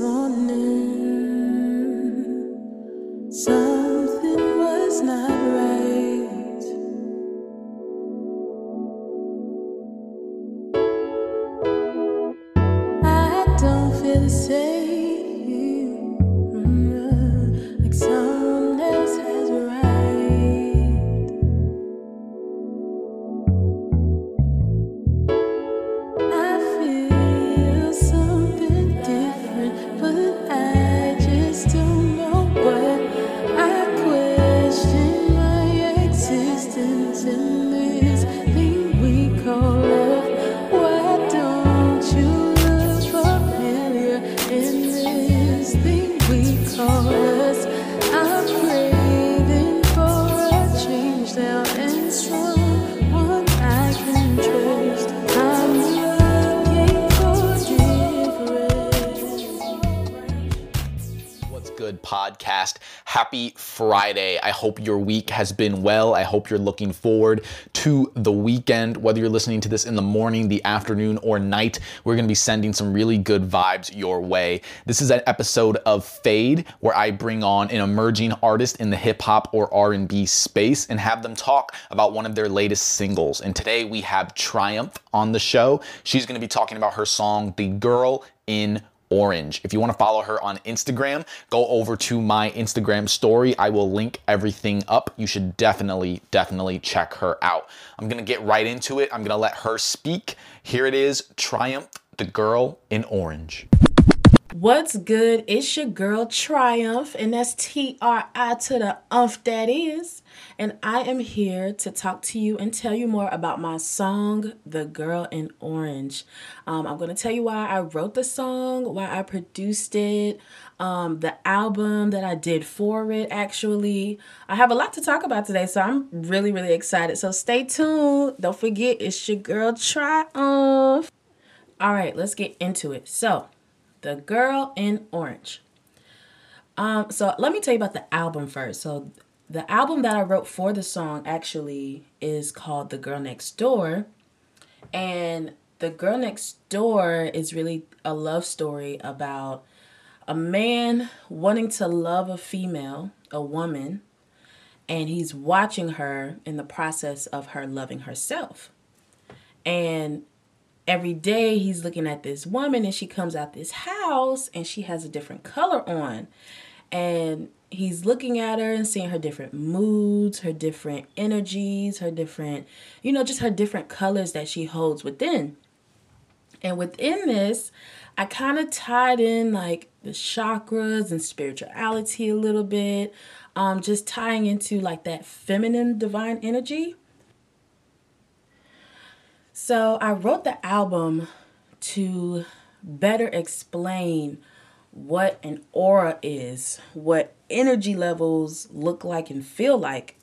morning. Happy Friday. I hope your week has been well. I hope you're looking forward to the weekend. Whether you're listening to this in the morning, the afternoon, or night, we're going to be sending some really good vibes your way. This is an episode of Fade where I bring on an emerging artist in the hip hop or R&B space and have them talk about one of their latest singles. And today we have Triumph on the show. She's going to be talking about her song The Girl in Orange. If you want to follow her on Instagram, go over to my Instagram story. I will link everything up. You should definitely, definitely check her out. I'm going to get right into it. I'm going to let her speak. Here it is Triumph, the girl in orange. What's good? It's your girl Triumph, and that's T R I to the umph that is. And I am here to talk to you and tell you more about my song, The Girl in Orange. Um, I'm going to tell you why I wrote the song, why I produced it, um, the album that I did for it, actually. I have a lot to talk about today, so I'm really, really excited. So stay tuned. Don't forget, it's your girl Triumph. All right, let's get into it. So, the Girl in Orange. Um, so let me tell you about the album first. So the album that I wrote for the song actually is called The Girl Next Door. And The Girl Next Door is really a love story about a man wanting to love a female, a woman, and he's watching her in the process of her loving herself. And every day he's looking at this woman and she comes out this house and she has a different color on. And he's looking at her and seeing her different moods her different energies her different you know just her different colors that she holds within. And within this i kind of tied in like the chakras and spirituality a little bit um just tying into like that feminine divine energy so I wrote the album to better explain what an aura is, what energy levels look like and feel like.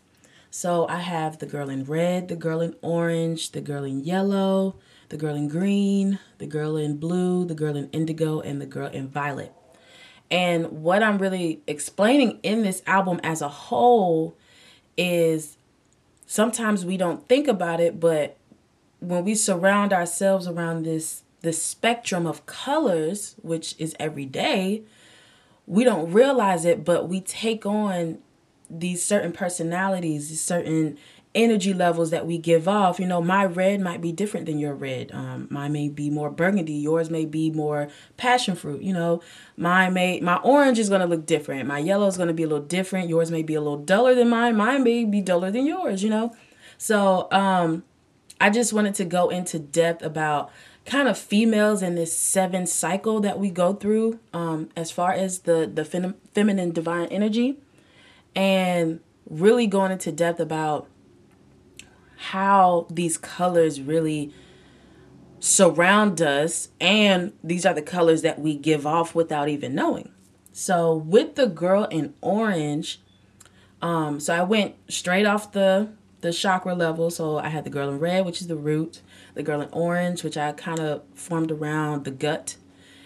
So I have the girl in red, the girl in orange, the girl in yellow, the girl in green, the girl in blue, the girl in indigo, and the girl in violet. And what I'm really explaining in this album as a whole is sometimes we don't think about it, but when we surround ourselves around this this spectrum of colors, which is every day, we don't realize it, but we take on these certain personalities, these certain energy levels that we give off. You know, my red might be different than your red. Um, mine may be more burgundy. Yours may be more passion fruit. You know, mine may my orange is gonna look different. My yellow is gonna be a little different. Yours may be a little duller than mine. Mine may be duller than yours. You know, so um, I just wanted to go into depth about kind of females in this seven cycle that we go through um, as far as the the fem- feminine divine energy and really going into depth about how these colors really surround us and these are the colors that we give off without even knowing. So with the girl in orange um so i went straight off the the chakra level so i had the girl in red which is the root the girl in orange which i kind of formed around the gut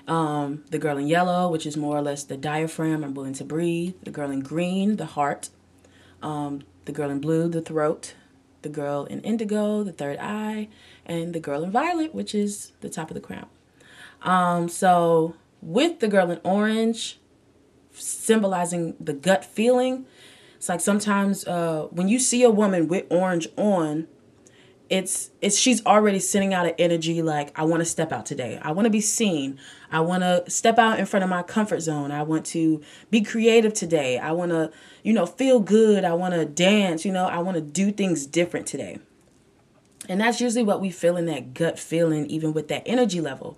um, the girl in yellow which is more or less the diaphragm i'm willing to breathe the girl in green the heart um, the girl in blue the throat the girl in indigo the third eye and the girl in violet which is the top of the crown um, so with the girl in orange, symbolizing the gut feeling. It's like sometimes uh, when you see a woman with orange on, it's it's she's already sending out an energy like I want to step out today. I want to be seen. I want to step out in front of my comfort zone. I want to be creative today. I want to, you know, feel good. I want to dance, you know, I want to do things different today. And that's usually what we feel in that gut feeling even with that energy level.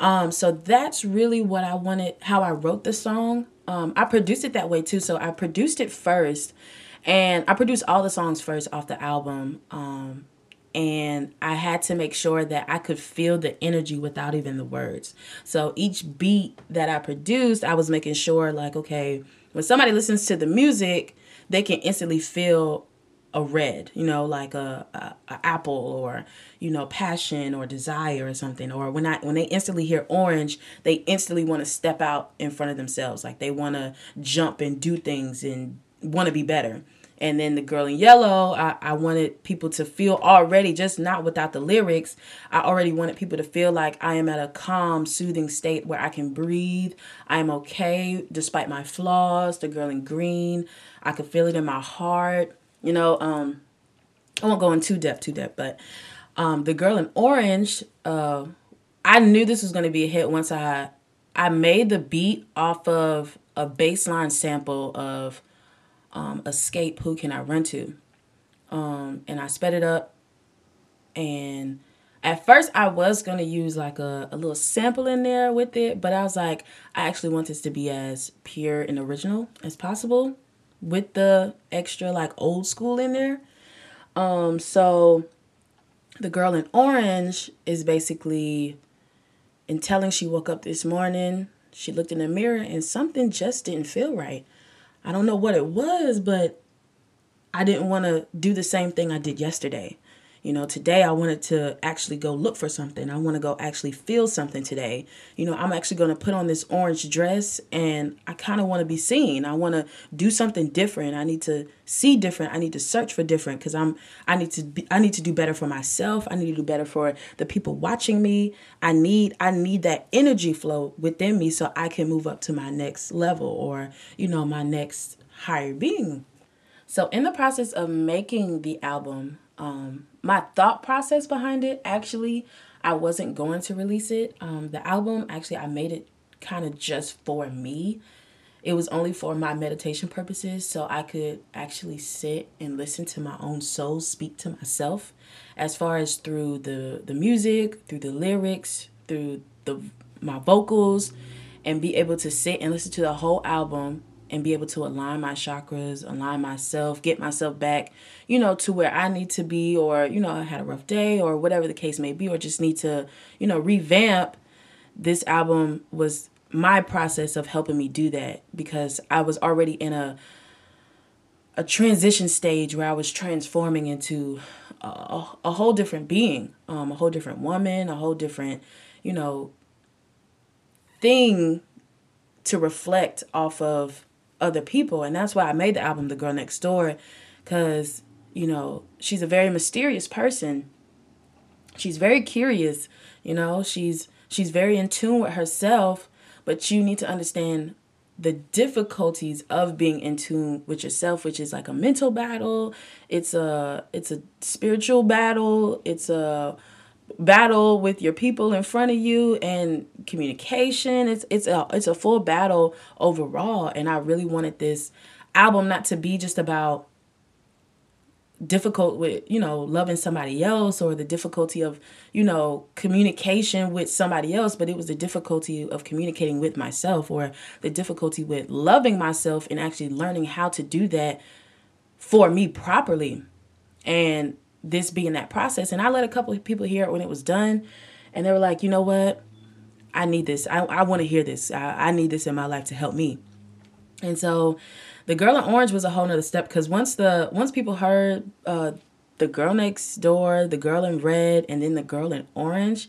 Um so that's really what I wanted how I wrote the song. Um I produced it that way too. So I produced it first and I produced all the songs first off the album. Um and I had to make sure that I could feel the energy without even the words. So each beat that I produced, I was making sure like okay, when somebody listens to the music, they can instantly feel a red, you know, like a, a, a apple or you know passion or desire or something. Or when I when they instantly hear orange, they instantly want to step out in front of themselves, like they want to jump and do things and want to be better. And then the girl in yellow, I, I wanted people to feel already, just not without the lyrics. I already wanted people to feel like I am at a calm, soothing state where I can breathe. I am okay despite my flaws. The girl in green, I could feel it in my heart. You know, um, I won't go in too depth, too depth, but um, the girl in orange, uh, I knew this was going to be a hit once I I made the beat off of a baseline sample of um, Xscape who can i run to? Um, and i sped it up and at first i was going to use like a, a little sample in there with it but i was like i actually want this to be as pure and original as possible with the extra like old school in there um so the girl in orange is basically in telling she woke up this morning she looked in the mirror and something just didn't feel right I don't know what it was, but I didn't want to do the same thing I did yesterday. You know, today I wanted to actually go look for something. I want to go actually feel something today. You know, I'm actually going to put on this orange dress and I kind of want to be seen. I want to do something different. I need to see different. I need to search for different cuz I'm I need to be I need to do better for myself. I need to do better for the people watching me. I need I need that energy flow within me so I can move up to my next level or, you know, my next higher being. So in the process of making the album, um, my thought process behind it actually i wasn't going to release it. Um, the album actually i made it kind of just for me. It was only for my meditation purposes so i could actually sit and listen to my own soul speak to myself. As far as through the the music through the lyrics through the my vocals and be able to sit and listen to the whole album and be able to align my chakras, align myself, get myself back, you know, to where I need to be, or, you know, I had a rough day, or whatever the case may be, or just need to, you know, revamp. This album was my process of helping me do that because I was already in a a transition stage where I was transforming into a, a whole different being, um, a whole different woman, a whole different, you know, thing to reflect off of other people. And that's why i made the album the girl next door because you know she's a very mysterious person. She's very curious you know she's she's very in tune with herself but you need to understand the difficulties of being in tune with yourself which is like a mental battle. It's a it's a spiritual battle. It's a battle with your people in front of you and communication it's it's a it's a full battle overall. And I really wanted this album not to be just about difficult with you know loving somebody else or the difficulty of you know communication with somebody else but it was the difficulty of communicating with myself or the difficulty with loving myself and actually learning how to do that for me properly. And this being that process. And I let a couple of people hear it when it was done, and they were like, you know what? I need this. I, I want to hear this. I, I need this in my life to help me. And so the girl in orange was a whole nother step because once the once people heard uh, the girl next door, the girl in red, and then the girl in orange,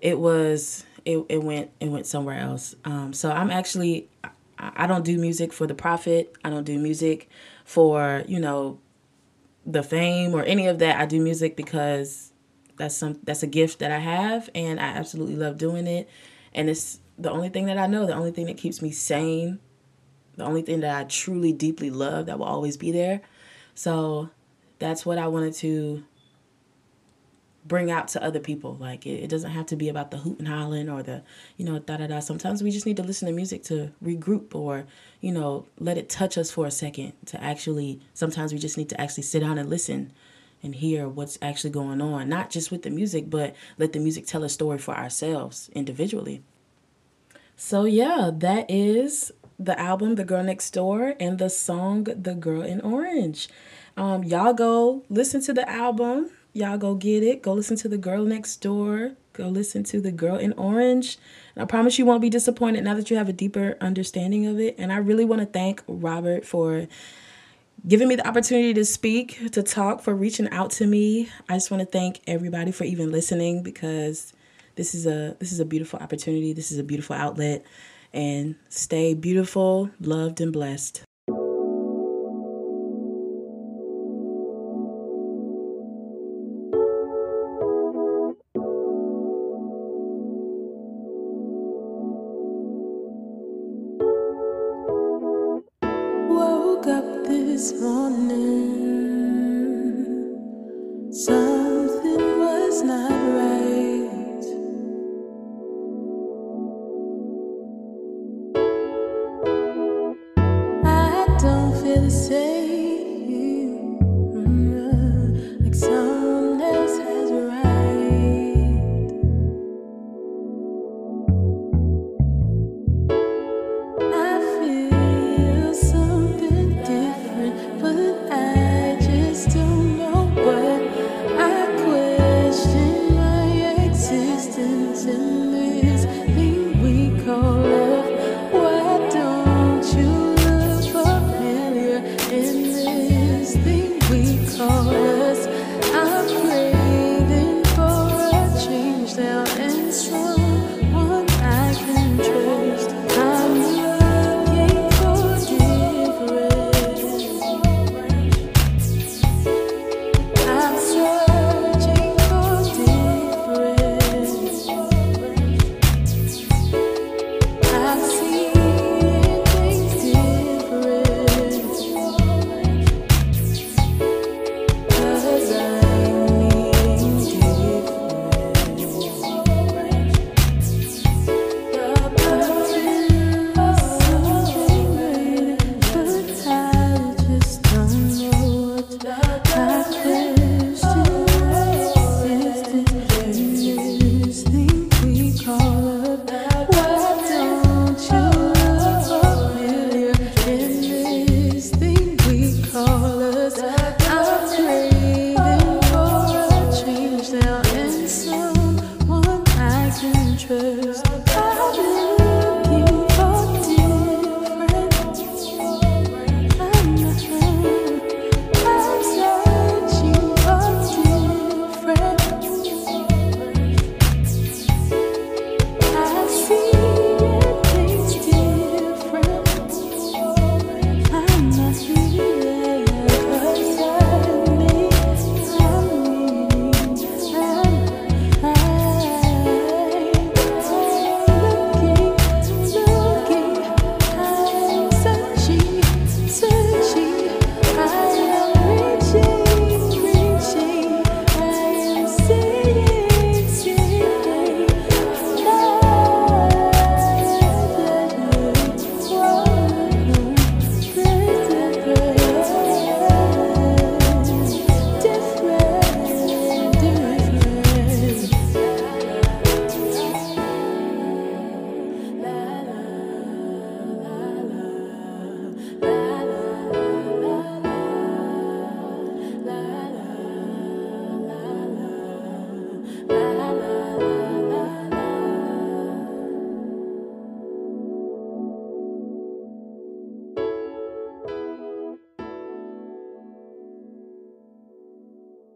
it was it, it went it went somewhere else. Um, so I'm actually I, I don't do music for the profit. I don't do music for you know the fame or any of that. I do music because that's some that's a gift that I have and I absolutely love doing it. And it's the only thing that I know, the only thing that keeps me sane, the only thing that I truly deeply love that will always be there. So that's what I wanted to bring out to other people. Like it, it doesn't have to be about the hoot and hollering or the, you know, da da da. Sometimes we just need to listen to music to regroup or, you know, let it touch us for a second to actually sometimes we just need to actually sit down and listen and hear what's actually going on. Not just with the music, but let the music tell a story for ourselves individually. So yeah, that is the album The Girl Next Door and the song The Girl in Orange. Um, y'all go listen to the album Y'all go get it. Go listen to The Girl Next Door. Go listen to The Girl in Orange. And I promise you won't be disappointed now that you have a deeper understanding of it. And I really want to thank Robert for giving me the opportunity to speak, to talk, for reaching out to me. I just want to thank everybody for even listening because this is a this is a beautiful opportunity. This is a beautiful outlet. And stay beautiful, loved, and blessed. So